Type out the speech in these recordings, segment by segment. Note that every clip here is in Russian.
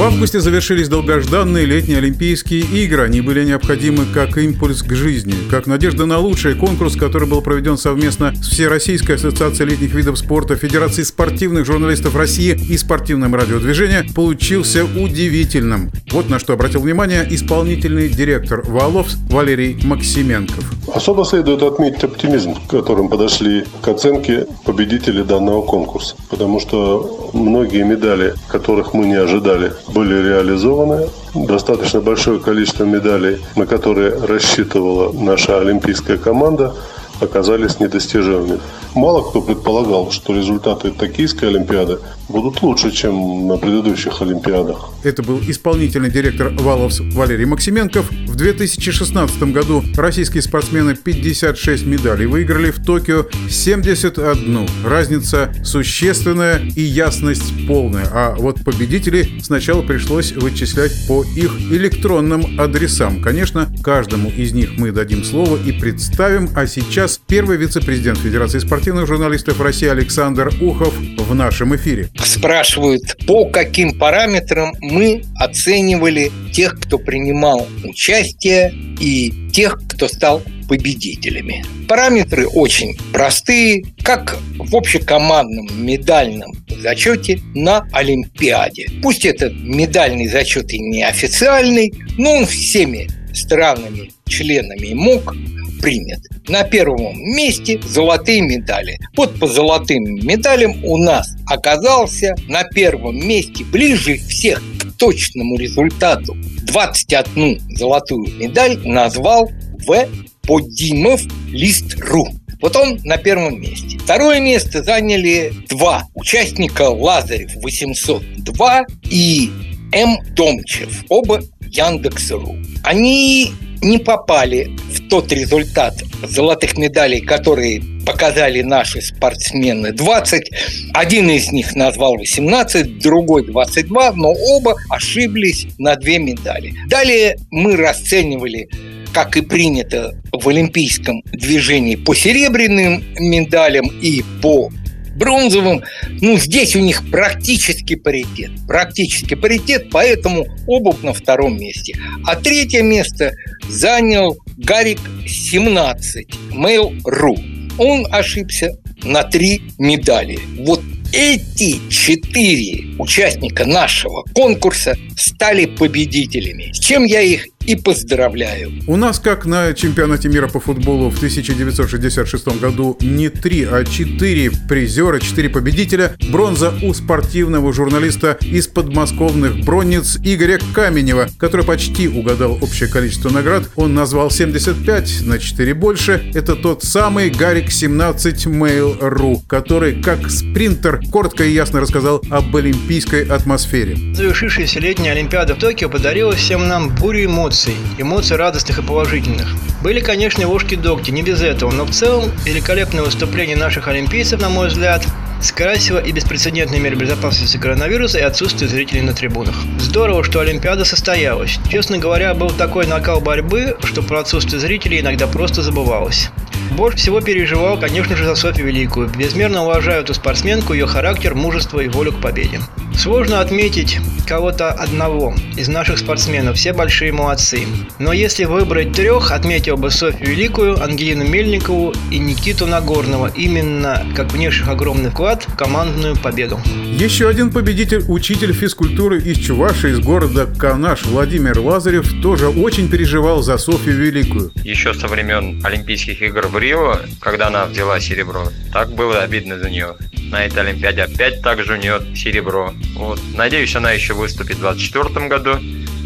В августе завершились долгожданные летние Олимпийские игры. Они были необходимы как импульс к жизни, как надежда на лучший конкурс, который был проведен совместно с Всероссийской ассоциацией летних видов спорта, Федерацией спортивных журналистов России и спортивным радиодвижением, получился удивительным. Вот на что обратил внимание исполнительный директор ВАЛОВ Валерий Максименков. Особо следует отметить оптимизм, которым подошли к оценке победителей данного конкурса, потому что многие медали, которых мы не ожидали, были реализованы. Достаточно большое количество медалей, на которые рассчитывала наша олимпийская команда, оказались недостижимыми. Мало кто предполагал, что результаты Токийской Олимпиады будут лучше, чем на предыдущих Олимпиадах. Это был исполнительный директор Валовс Валерий Максименков. В 2016 году российские спортсмены 56 медалей выиграли, в Токио 71. Разница существенная и ясность полная. А вот победителей сначала пришлось вычислять по их электронным адресам. Конечно, каждому из них мы дадим слово и представим, а сейчас первый вице-президент Федерации спортивных журналистов России Александр Ухов в нашем эфире спрашивают, по каким параметрам мы оценивали тех, кто принимал участие, и тех, кто стал победителями. Параметры очень простые, как в общекомандном медальном зачете на Олимпиаде. Пусть этот медальный зачет и не официальный, но он всеми странами, членами МОК принят. На первом месте золотые медали. Вот по золотым медалям у нас оказался на первом месте ближе всех к точному результату 21 золотую медаль назвал В. Подимов Лист.ру. Вот он на первом месте. Второе место заняли два участника Лазарев 802 и М. Домчев, оба Яндекс.ру. Они не попали в тот результат золотых медалей, которые показали наши спортсмены 20. Один из них назвал 18, другой 22, но оба ошиблись на две медали. Далее мы расценивали как и принято в олимпийском движении по серебряным медалям и по бронзовым. Ну, здесь у них практически паритет. Практически паритет, поэтому обувь на втором месте. А третье место занял Гарик 17, Mail.ru. Он ошибся на три медали. Вот эти четыре участника нашего конкурса стали победителями, с чем я их и поздравляю. У нас, как на чемпионате мира по футболу в 1966 году, не три, а четыре призера, четыре победителя. Бронза у спортивного журналиста из подмосковных бронниц Игоря Каменева, который почти угадал общее количество наград. Он назвал 75 на 4 больше. Это тот самый Гарик 17 Mail.ru, который, как спринтер, коротко и ясно рассказал об олимпийской атмосфере. Завершившаяся летняя Олимпиада в Токио подарила всем нам бурю эмоций эмоций, радостных и положительных. Были, конечно, ушки-догти, не без этого, но в целом великолепное выступление наших олимпийцев, на мой взгляд, скрасило и беспрецедентные меры безопасности коронавируса и отсутствие зрителей на трибунах. Здорово, что Олимпиада состоялась. Честно говоря, был такой накал борьбы, что про отсутствие зрителей иногда просто забывалось. Больше всего переживал, конечно же, за Софью Великую. Безмерно уважаю эту спортсменку, ее характер, мужество и волю к победе. Сложно отметить кого-то одного из наших спортсменов, все большие молодцы. Но если выбрать трех, отметил бы Софью Великую, Ангелину Мельникову и Никиту Нагорного, именно как внешних огромный вклад в командную победу. Еще один победитель, учитель физкультуры из Чуваши, из города Канаш Владимир Лазарев, тоже очень переживал за Софью Великую. Еще со времен Олимпийских игр в Рио, когда она взяла серебро, так было обидно за нее на этой Олимпиаде опять также у нее серебро. Вот. Надеюсь, она еще выступит в 2024 году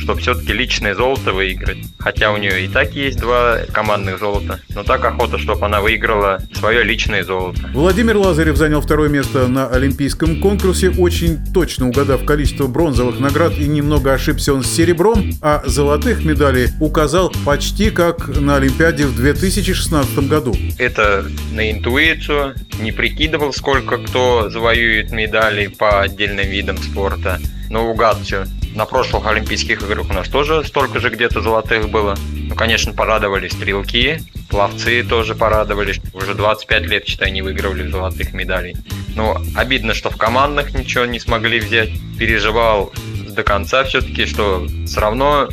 чтобы все-таки личное золото выиграть. Хотя у нее и так есть два командных золота. Но так охота, чтобы она выиграла свое личное золото. Владимир Лазарев занял второе место на Олимпийском конкурсе, очень точно угадав количество бронзовых наград и немного ошибся он с серебром, а золотых медалей указал почти как на Олимпиаде в 2016 году. Это на интуицию, не прикидывал, сколько кто завоюет медали по отдельным видам спорта. Но угад все. На прошлых Олимпийских играх у нас тоже столько же где-то золотых было. Ну, конечно, порадовали стрелки, пловцы тоже порадовались. Уже 25 лет, считай, не выигрывали золотых медалей. Но обидно, что в командных ничего не смогли взять. Переживал до конца все-таки, что все равно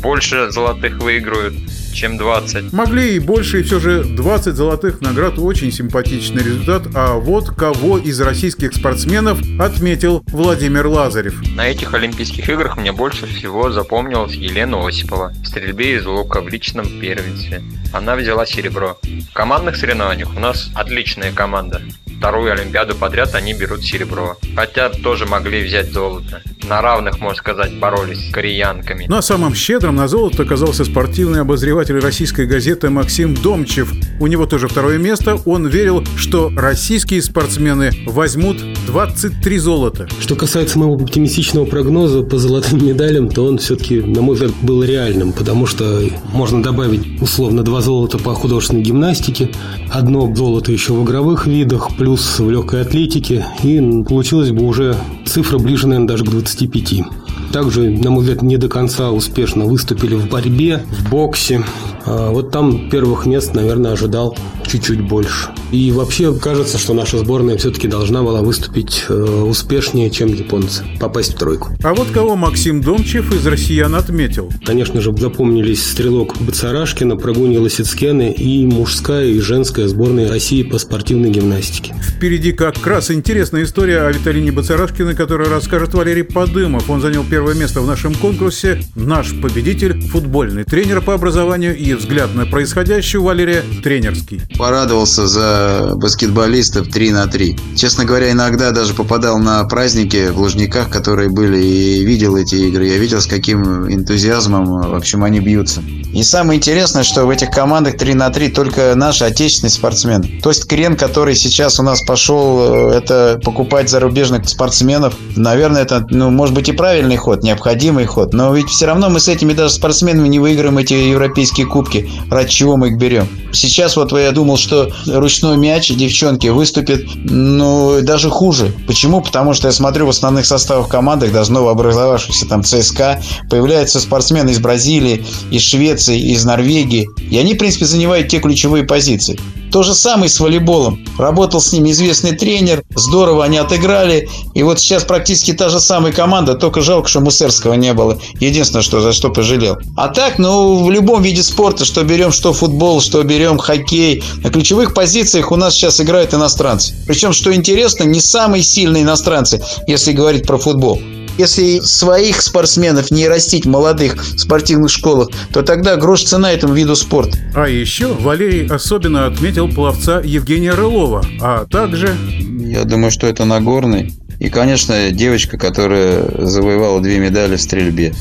больше золотых выиграют чем 20. Могли и больше, и все же 20 золотых наград очень симпатичный результат. А вот кого из российских спортсменов отметил Владимир Лазарев. На этих Олимпийских играх мне больше всего запомнилась Елена Осипова в стрельбе из лука в личном первенстве. Она взяла серебро. В командных соревнованиях у нас отличная команда вторую Олимпиаду подряд они берут серебро. Хотя тоже могли взять золото. На равных, можно сказать, боролись с кореянками. Но самым щедрым на золото оказался спортивный обозреватель российской газеты Максим Домчев. У него тоже второе место. Он верил, что российские спортсмены возьмут 23 золота. Что касается моего оптимистичного прогноза по золотым медалям, то он все-таки, на мой взгляд, был реальным, потому что можно добавить условно два золота по художественной гимнастике, одно золото еще в игровых видах, плюс в легкой атлетике, и получилось бы уже цифра ближе, наверное, даже к 25. Также, на мой взгляд, не до конца успешно выступили в борьбе, в боксе. А вот там первых мест, наверное, ожидал чуть-чуть больше. И вообще кажется, что наша сборная все-таки должна была выступить э, успешнее, чем японцы, попасть в тройку. А вот кого Максим Домчев из россиян отметил? Конечно же, запомнились стрелок Бацарашкина, Прогуни Лосицкены и мужская и женская сборная России по спортивной гимнастике. Впереди как раз интересная история о Виталине Бацарашкиной, которую расскажет Валерий Подымов. Он занял первое место в нашем конкурсе. Наш победитель, футбольный тренер по образованию и взгляд на происходящее у Валерия тренерский. Порадовался за баскетболистов 3 на 3. Честно говоря, иногда даже попадал на праздники в Лужниках, которые были, и видел эти игры. Я видел, с каким энтузиазмом, в общем, они бьются. И самое интересное, что в этих командах 3 на 3 только наши отечественные спортсмены. То есть крен, который сейчас у нас пошел, э, это покупать зарубежных спортсменов. Наверное, это, ну, может быть и правильный ход, необходимый ход. Но ведь все равно мы с этими даже спортсменами не выиграем эти европейские кубки. Ради чего мы их берем? Сейчас вот я думал, что ручной мяч девчонки выступит, ну, даже хуже. Почему? Потому что я смотрю в основных составах командах, даже новообразовавшихся там ЦСКА, появляются спортсмены из Бразилии, из Швеции, из Норвегии. И они, в принципе, занимают те ключевые позиции. То же самое с волейболом. Работал с ними известный тренер, здорово они отыграли. И вот сейчас практически та же самая команда, только жалко, что Мусерского не было. Единственное, что за что пожалел. А так, ну, в любом виде спорта, что берем, что футбол, что берем хоккей, на ключевых позициях у нас сейчас играют иностранцы. Причем, что интересно, не самые сильные иностранцы, если говорить про футбол. Если своих спортсменов не растить в молодых спортивных школах, то тогда грош цена этому виду спорта. А еще Валерий особенно отметил пловца Евгения Рылова, а также... Я думаю, что это Нагорный. И, конечно, девочка, которая завоевала две медали в стрельбе.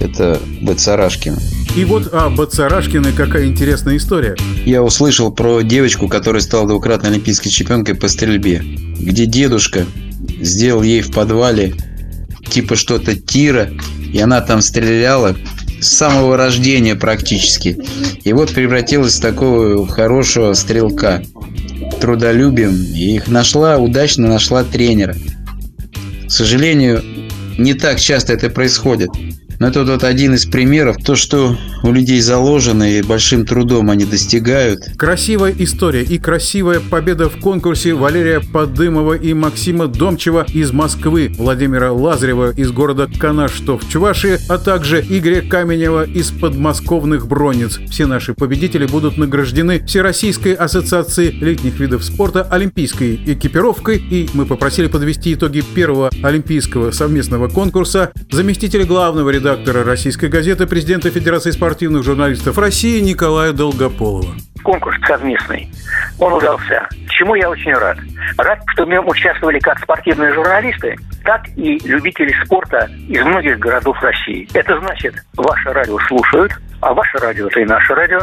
Это Бацарашкина. И вот о Бацарашкиной какая интересная история. Я услышал про девочку, которая стала двукратной олимпийской чемпионкой по стрельбе, где дедушка сделал ей в подвале типа что-то тира, и она там стреляла с самого рождения практически. И вот превратилась в такого хорошего стрелка, трудолюбием. И их нашла, удачно нашла тренера. К сожалению, не так часто это происходит. Но это вот один из примеров, то, что у людей заложено и большим трудом они достигают. Красивая история и красивая победа в конкурсе Валерия Подымова и Максима Домчева из Москвы, Владимира Лазарева из города Канаштов, Чувашии, а также Игоря Каменева из подмосковных Бронниц. Все наши победители будут награждены Всероссийской ассоциацией летних видов спорта олимпийской экипировкой. И мы попросили подвести итоги первого олимпийского совместного конкурса заместителя главного редактора редактора российской газеты, президента Федерации спортивных журналистов России Николая Долгополова. Конкурс совместный. Он удался. Чему я очень рад. Рад, что в нем участвовали как спортивные журналисты, так и любители спорта из многих городов России. Это значит, ваше радио слушают, а ваше радио – это и наше радио.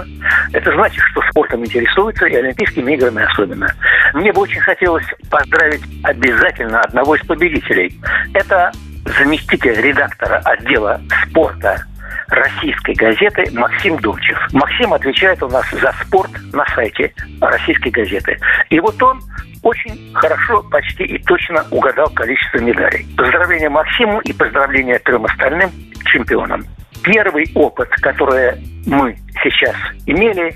Это значит, что спортом интересуются, и Олимпийскими играми особенно. Мне бы очень хотелось поздравить обязательно одного из победителей. Это заместитель редактора отдела спорта российской газеты Максим Думчев. Максим отвечает у нас за спорт на сайте российской газеты. И вот он очень хорошо, почти и точно угадал количество медалей. Поздравления Максиму и поздравления трем остальным чемпионам. первый опыт, который мы сейчас имели,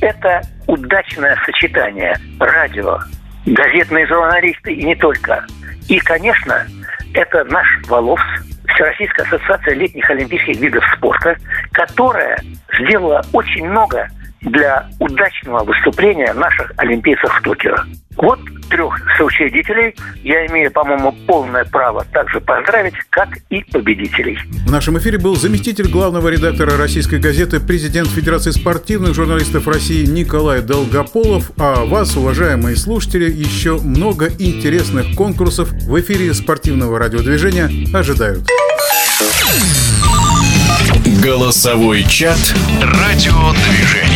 это удачное сочетание радио, газетные журналисты и не только. И, конечно, это наш Воловс, Всероссийская ассоциация летних олимпийских видов спорта, которая сделала очень много для удачного выступления наших олимпийцев в Токио. Вот трех соучредителей я имею, по-моему, полное право также поздравить, как и победителей. В нашем эфире был заместитель главного редактора российской газеты, президент Федерации спортивных журналистов России Николай Долгополов. А вас, уважаемые слушатели, еще много интересных конкурсов в эфире спортивного радиодвижения ожидают. Голосовой чат «Радиодвижение».